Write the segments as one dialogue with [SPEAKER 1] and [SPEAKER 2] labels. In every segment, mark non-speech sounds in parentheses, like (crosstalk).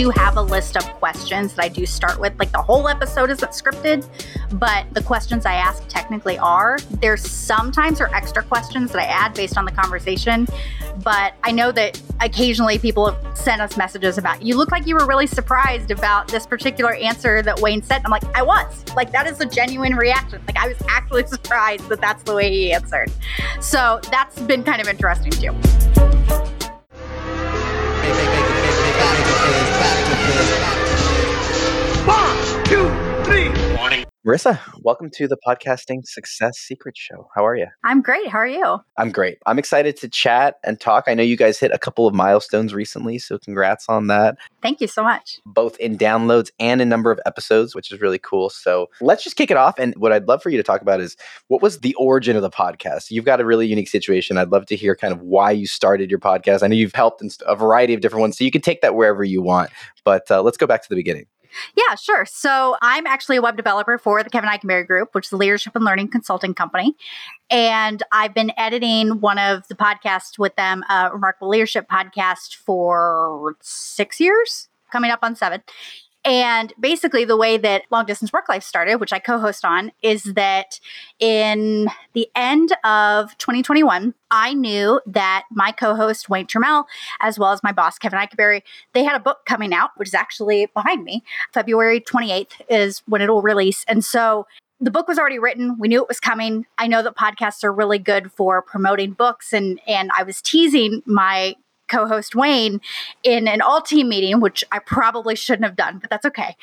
[SPEAKER 1] do have a list of questions that I do start with. Like the whole episode isn't scripted, but the questions I ask technically are. There's sometimes are extra questions that I add based on the conversation, but I know that occasionally people have sent us messages about you look like you were really surprised about this particular answer that Wayne said. I'm like, I was. Like that is a genuine reaction. Like I was actually (laughs) surprised that that's the way he answered. So that's been kind of interesting too.
[SPEAKER 2] Two, three.
[SPEAKER 3] Marisa, welcome to the Podcasting Success Secret Show. How are you?
[SPEAKER 1] I'm great. How are you?
[SPEAKER 3] I'm great. I'm excited to chat and talk. I know you guys hit a couple of milestones recently, so congrats on that,
[SPEAKER 1] Thank you so much.
[SPEAKER 3] both in downloads and in number of episodes, which is really cool. So let's just kick it off. And what I'd love for you to talk about is what was the origin of the podcast? You've got a really unique situation. I'd love to hear kind of why you started your podcast. I know you've helped in a variety of different ones, so you can take that wherever you want. But uh, let's go back to the beginning.
[SPEAKER 1] Yeah, sure. So I'm actually a web developer for the Kevin Eikenberry Group, which is a leadership and learning consulting company. And I've been editing one of the podcasts with them, a Remarkable Leadership podcast, for six years, coming up on seven. And basically, the way that Long Distance Work Life started, which I co host on, is that in the end of 2021, I knew that my co host, Wayne Turmel, as well as my boss, Kevin Eikenberry, they had a book coming out, which is actually behind me. February 28th is when it'll release. And so the book was already written. We knew it was coming. I know that podcasts are really good for promoting books and and I was teasing my co-host Wayne in an all team meeting, which I probably shouldn't have done, but that's okay.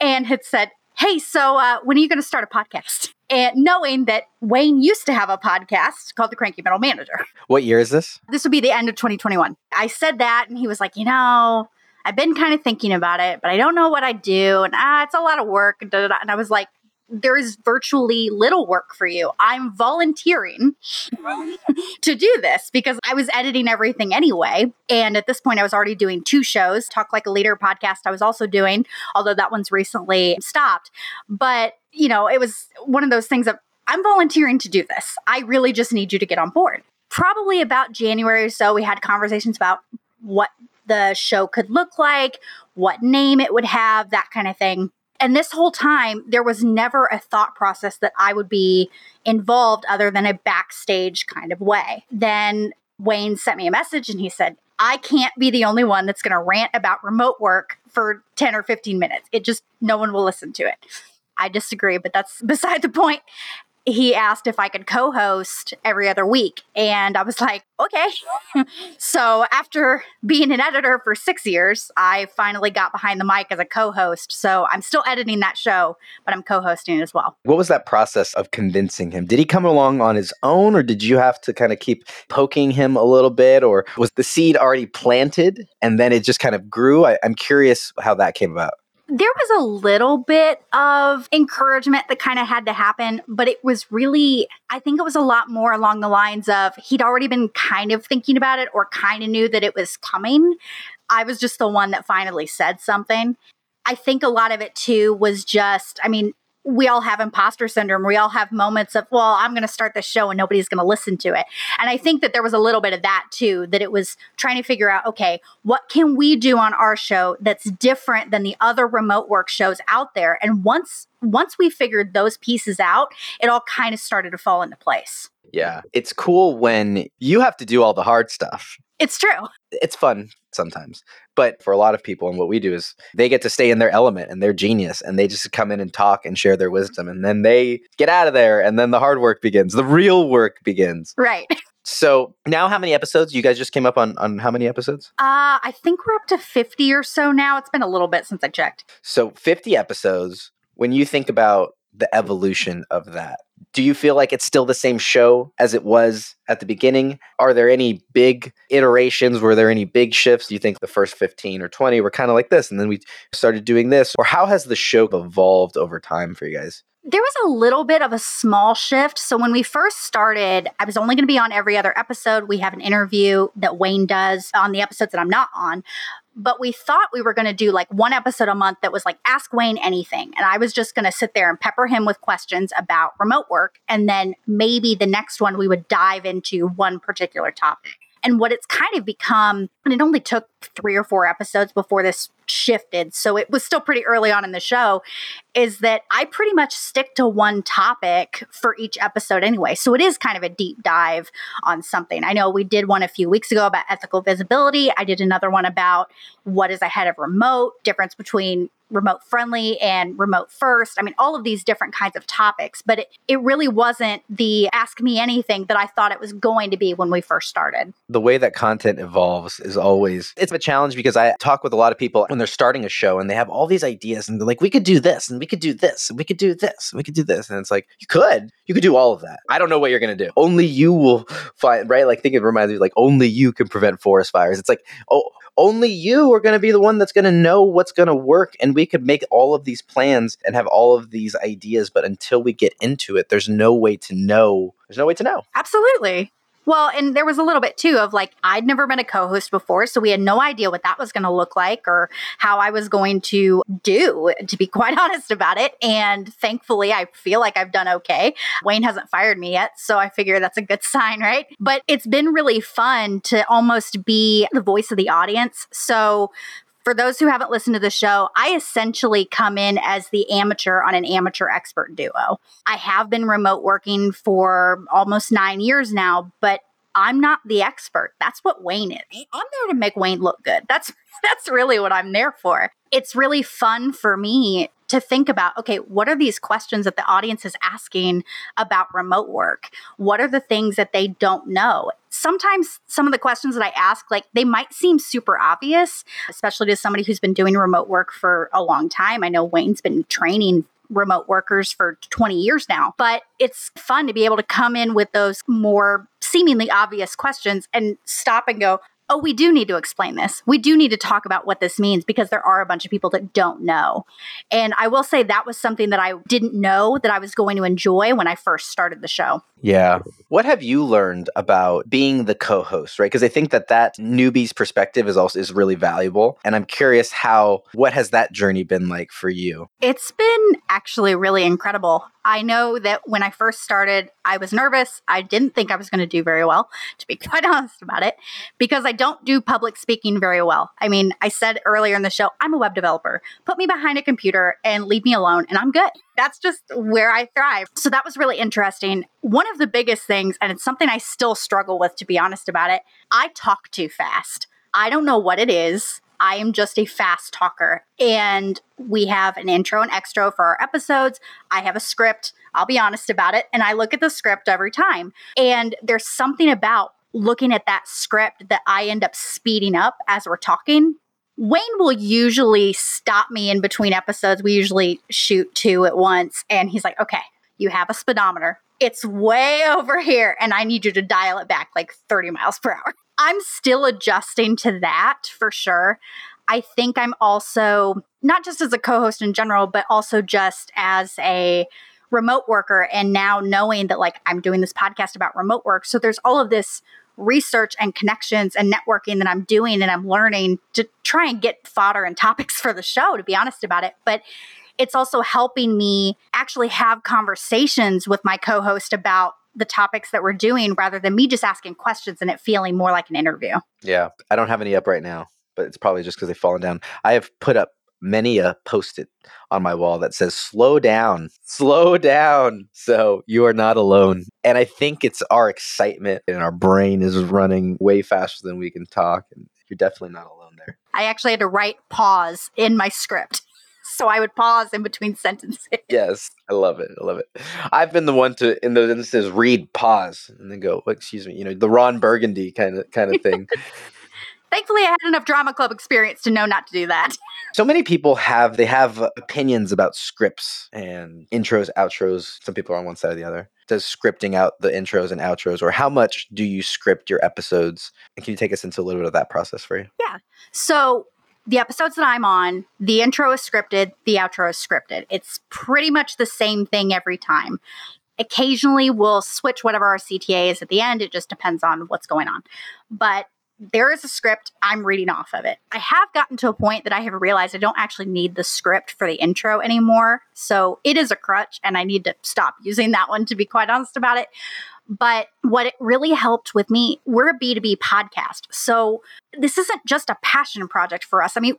[SPEAKER 1] And had said, "Hey, so uh, when are you going to start a podcast?" And knowing that Wayne used to have a podcast called The Cranky Middle Manager
[SPEAKER 3] What year is this?
[SPEAKER 1] this would be the end of 2021. I said that, and he was like, you know, I've been kind of thinking about it, but I don't know what I'd do, and ah, it's a lot of work. And, and I was like, there is virtually little work for you. I'm volunteering (laughs) to do this because I was editing everything anyway. And at this point, I was already doing two shows Talk Like a Leader podcast, I was also doing, although that one's recently stopped. But, you know, it was one of those things of, I'm volunteering to do this. I really just need you to get on board. Probably about January or so, we had conversations about what the show could look like, what name it would have, that kind of thing. And this whole time, there was never a thought process that I would be involved other than a backstage kind of way. Then Wayne sent me a message and he said, I can't be the only one that's going to rant about remote work for 10 or 15 minutes. It just, no one will listen to it. I disagree, but that's beside the point. He asked if I could co host every other week. And I was like, okay. (laughs) so after being an editor for six years, I finally got behind the mic as a co host. So I'm still editing that show, but I'm co hosting as well.
[SPEAKER 3] What was that process of convincing him? Did he come along on his own, or did you have to kind of keep poking him a little bit, or was the seed already planted and then it just kind of grew? I, I'm curious how that came about.
[SPEAKER 1] There was a little bit of encouragement that kind of had to happen, but it was really, I think it was a lot more along the lines of he'd already been kind of thinking about it or kind of knew that it was coming. I was just the one that finally said something. I think a lot of it too was just, I mean, we all have imposter syndrome. We all have moments of, well, I'm going to start the show and nobody's going to listen to it. And I think that there was a little bit of that too, that it was trying to figure out, okay, what can we do on our show that's different than the other remote work shows out there? And once once we figured those pieces out, it all kind of started to fall into place.
[SPEAKER 3] Yeah. It's cool when you have to do all the hard stuff.
[SPEAKER 1] It's true.
[SPEAKER 3] It's fun sometimes. But for a lot of people, and what we do is they get to stay in their element and they're genius and they just come in and talk and share their wisdom. And then they get out of there and then the hard work begins. The real work begins.
[SPEAKER 1] Right. (laughs)
[SPEAKER 3] So now how many episodes? You guys just came up on, on how many episodes?
[SPEAKER 1] Uh, I think we're up to 50 or so now. It's been a little bit since I checked.
[SPEAKER 3] So 50 episodes. When you think about the evolution of that, do you feel like it's still the same show as it was at the beginning? Are there any big iterations? Were there any big shifts? Do you think the first 15 or 20 were kind of like this and then we started doing this? Or how has the show evolved over time for you guys?
[SPEAKER 1] There was a little bit of a small shift. So when we first started, I was only going to be on every other episode. We have an interview that Wayne does on the episodes that I'm not on. But we thought we were going to do like one episode a month that was like Ask Wayne anything. And I was just going to sit there and pepper him with questions about remote work. And then maybe the next one we would dive into one particular topic. And what it's kind of become, and it only took three or four episodes before this shifted. So it was still pretty early on in the show. Is that I pretty much stick to one topic for each episode anyway. So it is kind of a deep dive on something. I know we did one a few weeks ago about ethical visibility. I did another one about what is ahead of remote, difference between remote friendly and remote first. I mean, all of these different kinds of topics, but it, it really wasn't the ask me anything that I thought it was going to be when we first started.
[SPEAKER 3] The way that content evolves is always it's a challenge because I talk with a lot of people when they're starting a show and they have all these ideas and they're like, we could do this and we could do this and we could do this and we could do this. And it's like, you could, you could do all of that. I don't know what you're gonna do. Only you will find right. Like think it reminds me like only you can prevent forest fires. It's like, oh, only you are going to be the one that's going to know what's going to work and we could make all of these plans and have all of these ideas but until we get into it there's no way to know there's no way to know
[SPEAKER 1] absolutely well, and there was a little bit too of like, I'd never been a co host before. So we had no idea what that was going to look like or how I was going to do, to be (laughs) quite honest about it. And thankfully, I feel like I've done okay. Wayne hasn't fired me yet. So I figure that's a good (laughs) sign, right? But it's been really fun to almost be the voice of the audience. So for those who haven't listened to the show, I essentially come in as the amateur on an amateur expert duo. I have been remote working for almost nine years now, but I'm not the expert. That's what Wayne is. I'm there to make Wayne look good. That's (laughs) that's really what I'm there for. It's really fun for me to think about okay, what are these questions that the audience is asking about remote work? What are the things that they don't know? Sometimes some of the questions that I ask, like they might seem super obvious, especially to somebody who's been doing remote work for a long time. I know Wayne's been training remote workers for 20 years now, but it's fun to be able to come in with those more seemingly obvious questions and stop and go, oh, we do need to explain this. We do need to talk about what this means because there are a bunch of people that don't know. And I will say that was something that I didn't know that I was going to enjoy when I first started the show.
[SPEAKER 3] Yeah. What have you learned about being the co-host, right? Because I think that that newbie's perspective is also is really valuable, and I'm curious how what has that journey been like for you?
[SPEAKER 1] It's been actually really incredible. I know that when I first started, I was nervous. I didn't think I was going to do very well, to be (laughs) quite honest about it, because I don't do public speaking very well. I mean, I said earlier in the show, I'm a web developer. Put me behind a computer and leave me alone, and I'm good. That's just where I thrive. So that was really interesting. One of the biggest things, and it's something I still struggle with, to be honest about it, I talk too fast. I don't know what it is. I am just a fast talker. And we have an intro and extra for our episodes. I have a script. I'll be honest about it. And I look at the script every time. And there's something about looking at that script that I end up speeding up as we're talking. Wayne will usually stop me in between episodes. We usually shoot two at once. And he's like, okay, you have a speedometer. It's way over here. And I need you to dial it back like 30 miles per hour. I'm still adjusting to that for sure. I think I'm also, not just as a co host in general, but also just as a remote worker. And now knowing that, like, I'm doing this podcast about remote work. So there's all of this research and connections and networking that I'm doing and I'm learning to try and get fodder and topics (laughs) for the show, to be honest about it. But it's also helping me actually have conversations with my co host about the topics that we're doing rather than me just asking questions and it feeling more like an interview.
[SPEAKER 3] Yeah. I don't have any up right now, but it's probably just because they've fallen down. I have put up many a post it on my wall that says slow down slow down so you are not alone and i think it's our excitement and our brain is running way faster than we can talk and you're definitely not alone there
[SPEAKER 1] i actually had to write pause in my script so I would pause in between (laughs) sentences.
[SPEAKER 3] Yes, I love it. I love it. I've been the one to, in those instances, read pause and then go, oh, "Excuse me," you know, the Ron Burgundy kind of kind of (laughs) thing.
[SPEAKER 1] Thankfully, I had enough drama club experience to know not to do that. (laughs)
[SPEAKER 3] So many people have they have opinions about scripts and intros, outros. Some people are on one side or the other. Does scripting out the intros and outros, or how much do you script your episodes? And can you take us into a little bit of that process for you?
[SPEAKER 1] Yeah. So the episodes that I'm on, the intro is scripted, the outro is scripted. It's pretty much the same thing every time. Occasionally, we'll switch whatever our CTA is at the end. It just depends on what's going on. But there is a script, I'm reading off of it. I have gotten to a point that I have realized I don't actually need the script for the intro anymore. So it is a crutch, and I need to stop using that one to be quite honest about it. But what it really helped with me, we're a B2B podcast. So this isn't just a passion project for us. I mean,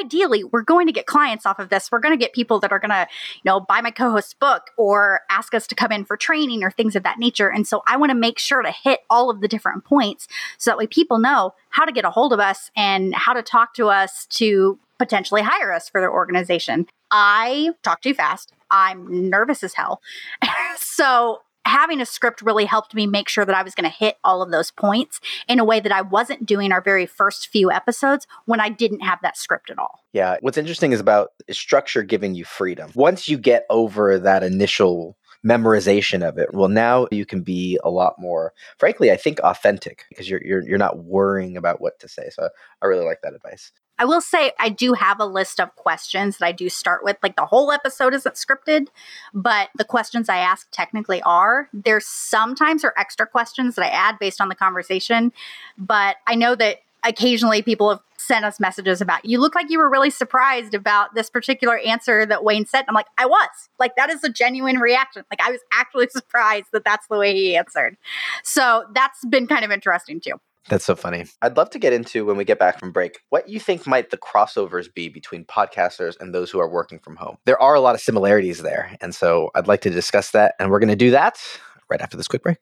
[SPEAKER 1] ideally we're going to get clients off of this. We're going to get people that are going to you know buy my co-host's book or ask us to come in for training or things of that nature. And so i want to make sure to hit all of the different points so that way people know how to get a hold of us and how to talk to us to potentially hire us for their organization. I talk too fast. I'm nervous as hell. (laughs) So having a script really helped me make sure that I was going to hit all of those points in a way that I wasn't doing our very first few episodes when I didn't have that script at all.
[SPEAKER 3] Yeah. What's interesting is about structure giving you freedom. Once you get over that initial memorization of it, well, now you can be a lot more, frankly, I think authentic because you're, you're, you're not worrying about what to say. So I really like that advice.
[SPEAKER 1] I will say I do have a list of questions that I do start with. Like the whole episode isn't scripted, but the questions I ask technically are. There's sometimes are extra questions that I add based on the conversation, but I know that occasionally people have sent us messages about you look like you were really surprised about this particular answer that Wayne said. I'm like, I was. Like that is a genuine reaction. Like I was actually (laughs) surprised that that's the way he answered. So that's been kind of interesting too.
[SPEAKER 3] That's so funny. I'd love to get into when we get back from break what you think might the crossovers be between podcasters and those who are working from home. There are a lot of similarities there. And so I'd like to discuss that. And we're going to do that right after this quick break.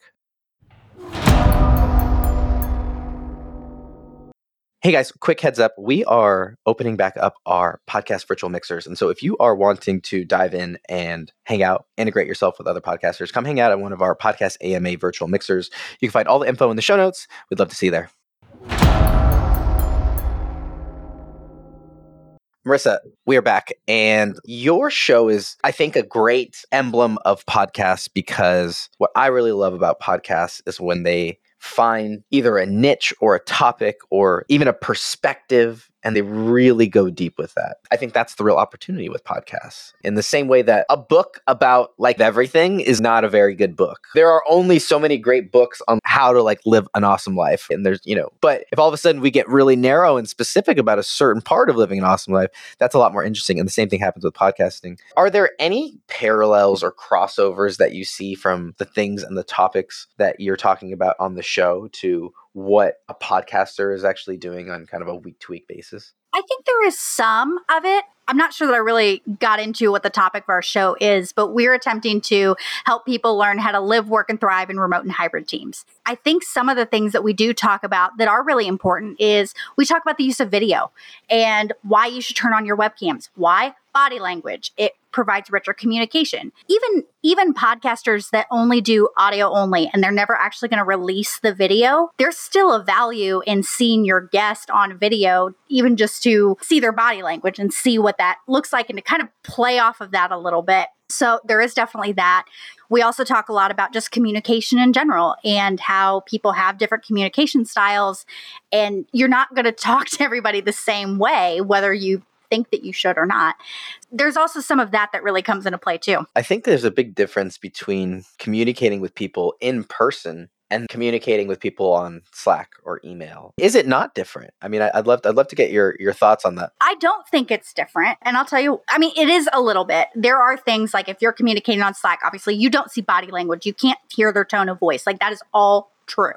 [SPEAKER 3] Hey guys, quick heads up. We are opening back up our podcast virtual mixers. And so if you are wanting to dive in and hang out, integrate yourself with other podcasters, come hang out at one of our podcast AMA virtual mixers. You can find all the info in the show notes. We'd love to see you there. Marisa, we are back, and your show is, I think, a great emblem of podcasts because what I really love about podcasts is when they find either a niche or a topic or even a perspective and they really go deep with that. I think that's the real opportunity with podcasts. In the same way that a book about like everything is not a very good book. There are only so many great books on how to like live an awesome life and there's, you know, but if all of a sudden we get really narrow and specific about a certain part of living an awesome life, that's a lot more interesting and the same thing happens with podcasting. Are there any parallels or crossovers that you see from the things and the topics that you're talking about on the show to what a podcaster is actually doing on kind of a week to week basis?
[SPEAKER 1] I think there is some of it. I'm not sure that I really got into what the topic of our show is, but we're attempting to help people learn how to live, work, and thrive in remote and hybrid teams. I think some of the things that we do talk about that are really important is we talk about the use of video and why you should turn on your webcams. Why? Body language. It provides richer communication. Even even podcasters that only do audio only and they're never actually going to release the video, there's still a value in seeing your guest on video even just to see their body language and see what that looks like and to kind of play off of that a little bit. So there is definitely that. We also talk a lot about just communication in general and how people have different communication styles. And you're not going (laughs) to talk to everybody the same way, whether you think that you should or not. There's also some of that that really comes into play too.
[SPEAKER 3] I think there's a big difference between communicating with people in person and communicating with people on Slack or email. Is it not different? I mean, I'd love to, I'd love to get your your thoughts on that.
[SPEAKER 1] I don't think it's different, and I'll tell you. I mean, it is a little bit. There are things like if you're communicating on Slack, obviously you don't see body language, you can't hear their tone of voice. Like that is all true.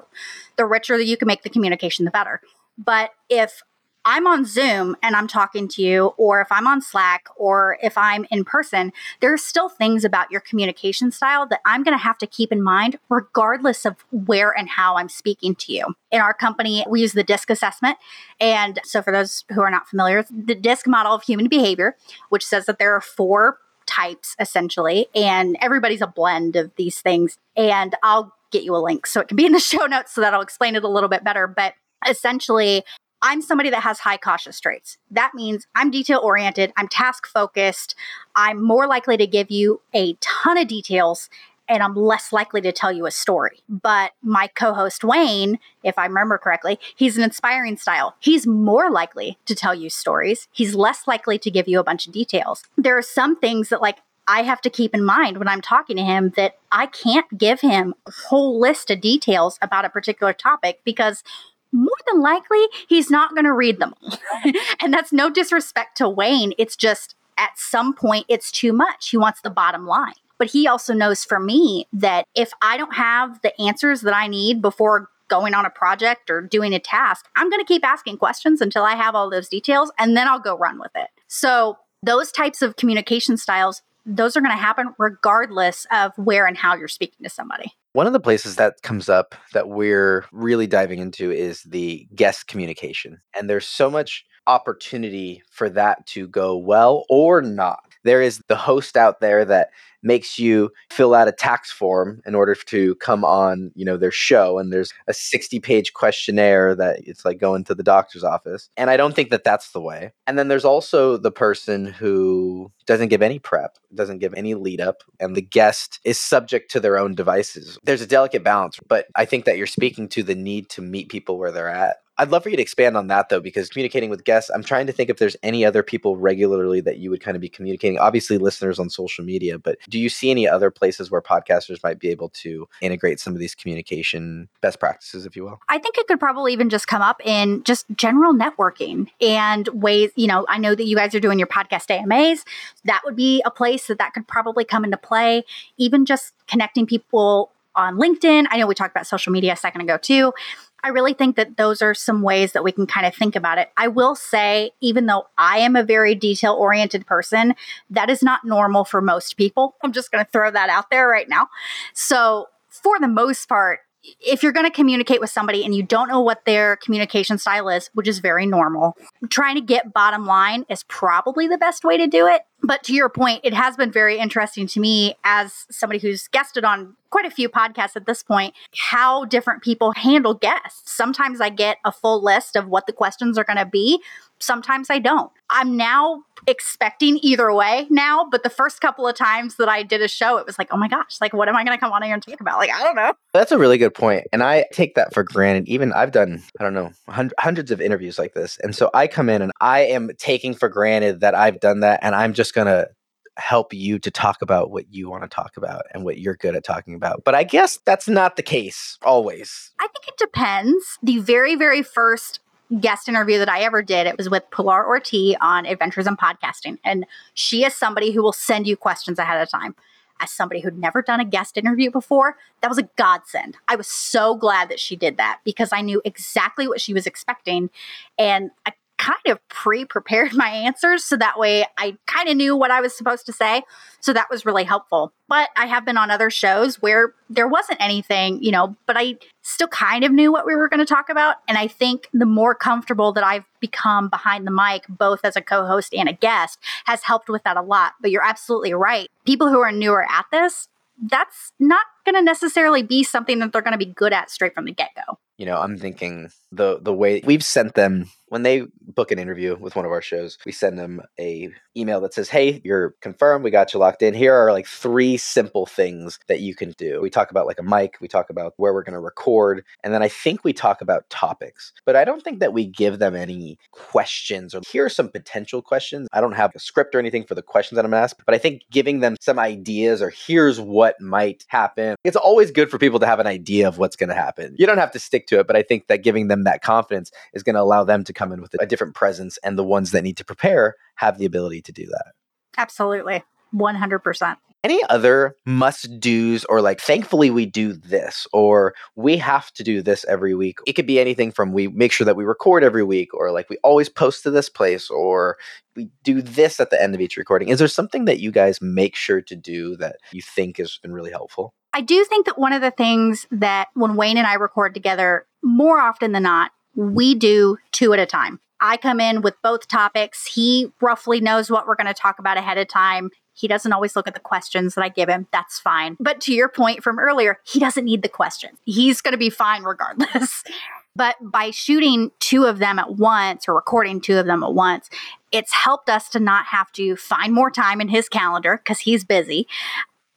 [SPEAKER 1] The richer that you can make the communication, the better. But if I'm on Zoom and I'm talking to you, or if I'm on Slack, or if I'm in person, there are still things about your communication style that I'm going to have to keep in mind, regardless of where and how I'm speaking to you. In our company, we use the DISC assessment. And so, for those who are not familiar, the DISC model of human behavior, which says that there are four types essentially, and everybody's a blend of these things. And I'll get you a link so it can be in the (laughs) show notes so that I'll explain it a little bit better. But essentially, I'm somebody that has high cautious traits. That means I'm detail oriented, I'm task focused, I'm more likely to give you a ton of details and I'm less likely to tell you a story. But my co host Wayne, if I remember correctly, he's an inspiring style. He's more likely to tell you stories, he's less likely to give you a bunch of details. There are some things that, like, I have to keep in mind when I'm talking to him that I can't give him a whole list of details about a particular topic because more than likely he's not going to read them. (laughs) and that's no disrespect to Wayne. It's just at some point it's too much. He wants the bottom line. But he also knows for me that if I don't have the answers that I need before going on a project or doing a task, I'm going to keep asking questions until I have all those details and then I'll go run with it. So, those types of communication styles, those are going to happen regardless of where and how you're speaking to somebody.
[SPEAKER 3] One of the places that comes up that we're really diving into is the guest communication. And there's so much opportunity for that to go well or not. There is the host out there that makes you fill out a tax form in order to come on, you know, their show and there's a 60-page questionnaire that it's like going to the doctor's office. And I don't think that that's the way. And then there's also the person who doesn't give any prep, doesn't give any lead up, and the guest is subject to their own devices. There's a delicate balance, but I think that you're speaking to the need to meet people where they're at I'd love for you to expand on that though, because communicating with guests, I'm trying to think if there's any other people regularly that you would kind of be communicating. Obviously, listeners on social media, but do you see any other places where podcasters might be able to integrate some of these communication best practices, if you will?
[SPEAKER 1] I think it could probably even just come up in just general networking and ways. You know, I know that you guys are doing your podcast AMAs. That would be a place that that could probably come into play. Even just connecting people on LinkedIn. I know we talked about social media a second ago too. I really think that those are some ways that we can kind of think about it. I will say, even though I am a very detail oriented person, that is not normal for most people. I'm just going to throw that out there right now. So, for the most part, if you're going to communicate with somebody and you don't know what their communication style is, which is very normal, trying to get bottom line is probably the best way to do it. But to your point, it has been very interesting to me as somebody who's guested on quite a few podcasts at this point, how different people handle guests. Sometimes I get a full list of what the questions are going to be. Sometimes I don't. I'm now expecting either way now, but the first couple of times that I did a show, it was like, oh my gosh, like what am I going to come on here and talk about? Like, I don't know.
[SPEAKER 3] That's a really good point. And I take that for granted. Even I've done, I don't know, hundreds of interviews like this. And so I come in and I am taking for granted that I've done that and I'm just going to help you to talk about what you want to talk about and what you're good at talking about. But I guess that's not the case always.
[SPEAKER 1] I think it depends. The very, very first guest interview that I ever did, it was with Pilar Ortiz on Adventures in Podcasting. And she is somebody who will send you questions ahead of time. As somebody who'd never done a guest interview before, that was a godsend. I was so glad that she did that because I knew exactly what she was expecting. And I kind of pre prepared (laughs) my answers so that way I kind of knew what I was supposed to say. So that was really helpful. But I have been on other shows where there wasn't anything, you know, but I still kind of knew what we were going to talk about. And I think the more comfortable that I've become behind the mic, both as a co host and a guest, has helped with that a lot. But you're absolutely right. People who are newer at this, that's not going to necessarily be something that they're going to be good at straight from the get go.
[SPEAKER 3] You know, I'm thinking the the way we've sent them when they book an interview with one of our shows, we send them a email that says, "Hey, you're confirmed. We got you locked in. Here are like three simple things that you can do." We talk about like a mic, we talk about where we're going to record, and then I think we talk about topics. But I don't think that we give them any questions or here are some potential questions. I don't have a script or anything for the questions that I'm asked, but I think giving them some ideas or here's what might happen. It's always good for people to have an idea of what's going to happen. You don't have to stick to it, but I think that giving them that confidence is going to allow them to come in with a different presence and the ones that need to prepare have the ability to do that.
[SPEAKER 1] Absolutely. 100%.
[SPEAKER 3] Any other must do's or like, thankfully we do this or we have to do this every week? It could be anything from we make sure that we record every week or like we always post to this place or we do this at the end of each recording. Is there something that you guys make sure to do that you think has been really helpful?
[SPEAKER 1] I do think that one of the things that when Wayne and I record together, more often than not, we do two at a time. I come in with both topics. He roughly knows what we're going to talk about ahead of time. He doesn't always look at the questions that I give him. That's fine. But to your point from earlier, he doesn't need the questions. He's going to be fine regardless. (laughs) but by shooting two of them at once or recording two of them at once, it's helped us to not have to find more time in his calendar because he's busy.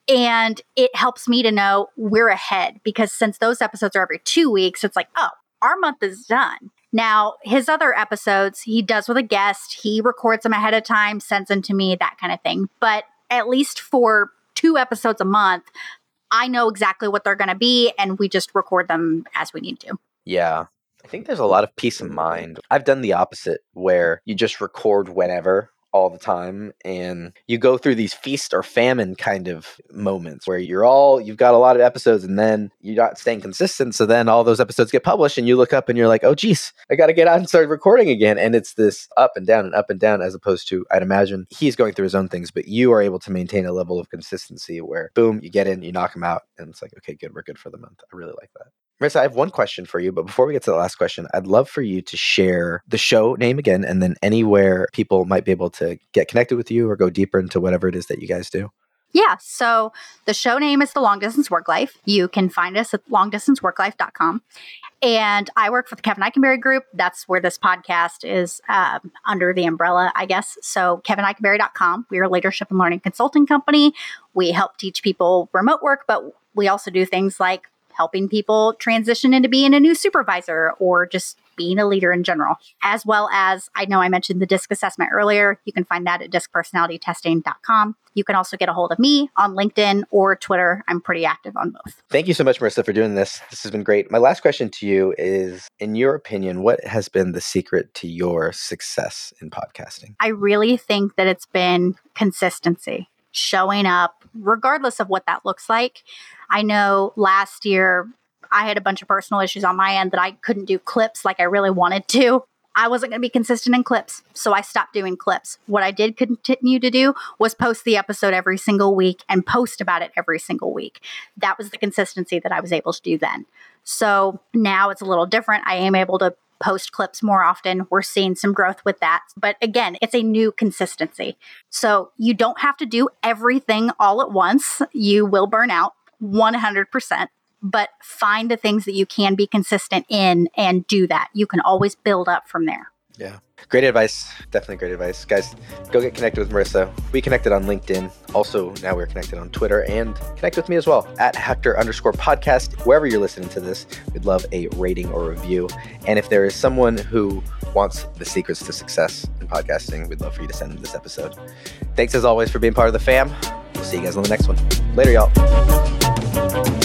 [SPEAKER 1] And it helps me to know we're ahead because since those episodes are every two weeks, it's like, oh, our month is done. Now, his other episodes, he does with a guest, he records them ahead of time, sends them to me, that kind of thing. But at least for two episodes a month, I know exactly what they're going to be, and we just record them as we need to.
[SPEAKER 3] Yeah. I think there's a lot of peace of mind. I've done the opposite where you just record whenever all the time and you go through these feast or famine kind of moments where you're all you've got a lot of episodes and then you're not staying consistent so then all those episodes get published and you look up and you're like oh geez i gotta get out and start recording again. And it's this up and down and up and down as opposed to i'd imagine he's going through his own things but you are able to maintain a level of consistency where boom you get in you knock him out and it's like okay good we're good for the month. I really like that Marisa, I have one question for you, but before we get to the last question, I'd love for you to share the show name again and then anywhere people might be able to get connected with you or go deeper into whatever it is that you guys do.
[SPEAKER 1] Yeah, so the show name is The Long Distance Work Life. You can find us at longdistanceworklife.com. And I work for the Kevin Eikenberry Group. That's where this podcast is um, under the umbrella, I guess. So, kevineikenberry.com. We are a leadership and learning consulting company. We help teach people remote work, but we also do things like helping people transition into being a new supervisor or just being a leader in general, as well as I know I mentioned the DISC assessment earlier. You can find that at discpersonalitytesting.com. You can also get a hold of me on LinkedIn or Twitter. I'm pretty active on both.
[SPEAKER 3] Thank you so much, Marisa, for doing this. This has been great. My last question to you is In your opinion, what has been the secret to your success in podcasting?
[SPEAKER 1] I really think that it's been consistency showing up, regardless of what that looks like. I know last year I had a bunch of personal issues on my end that I couldn't do clips like I really wanted to. I wasn't going to be consistent in clips, so I stopped doing clips. What I did continue to do was post the episode every single week and post about it every single week. That was the consistency that I was able to do then. So now it's a little different. I am able to post clips more often. We're seeing some growth with that. But again, it's a new consistency. So you don't have to do everything all at once. You will burn out 100%, but find the things that you can be consistent in and do that. You can always build up from there.
[SPEAKER 3] Yeah. Great advice. Definitely great advice. Guys, go get connected with Marisa. We connected on LinkedIn. Also, now we're connected on Twitter and connect with me as well at Hector underscore podcast. Wherever you're listening to this, we'd love a rating or review. And if there is someone who wants the secrets to success in podcasting, we'd love for you to send them this episode. Thanks as always for being part of the fam. We'll see you guys on the next one. Later, y'all.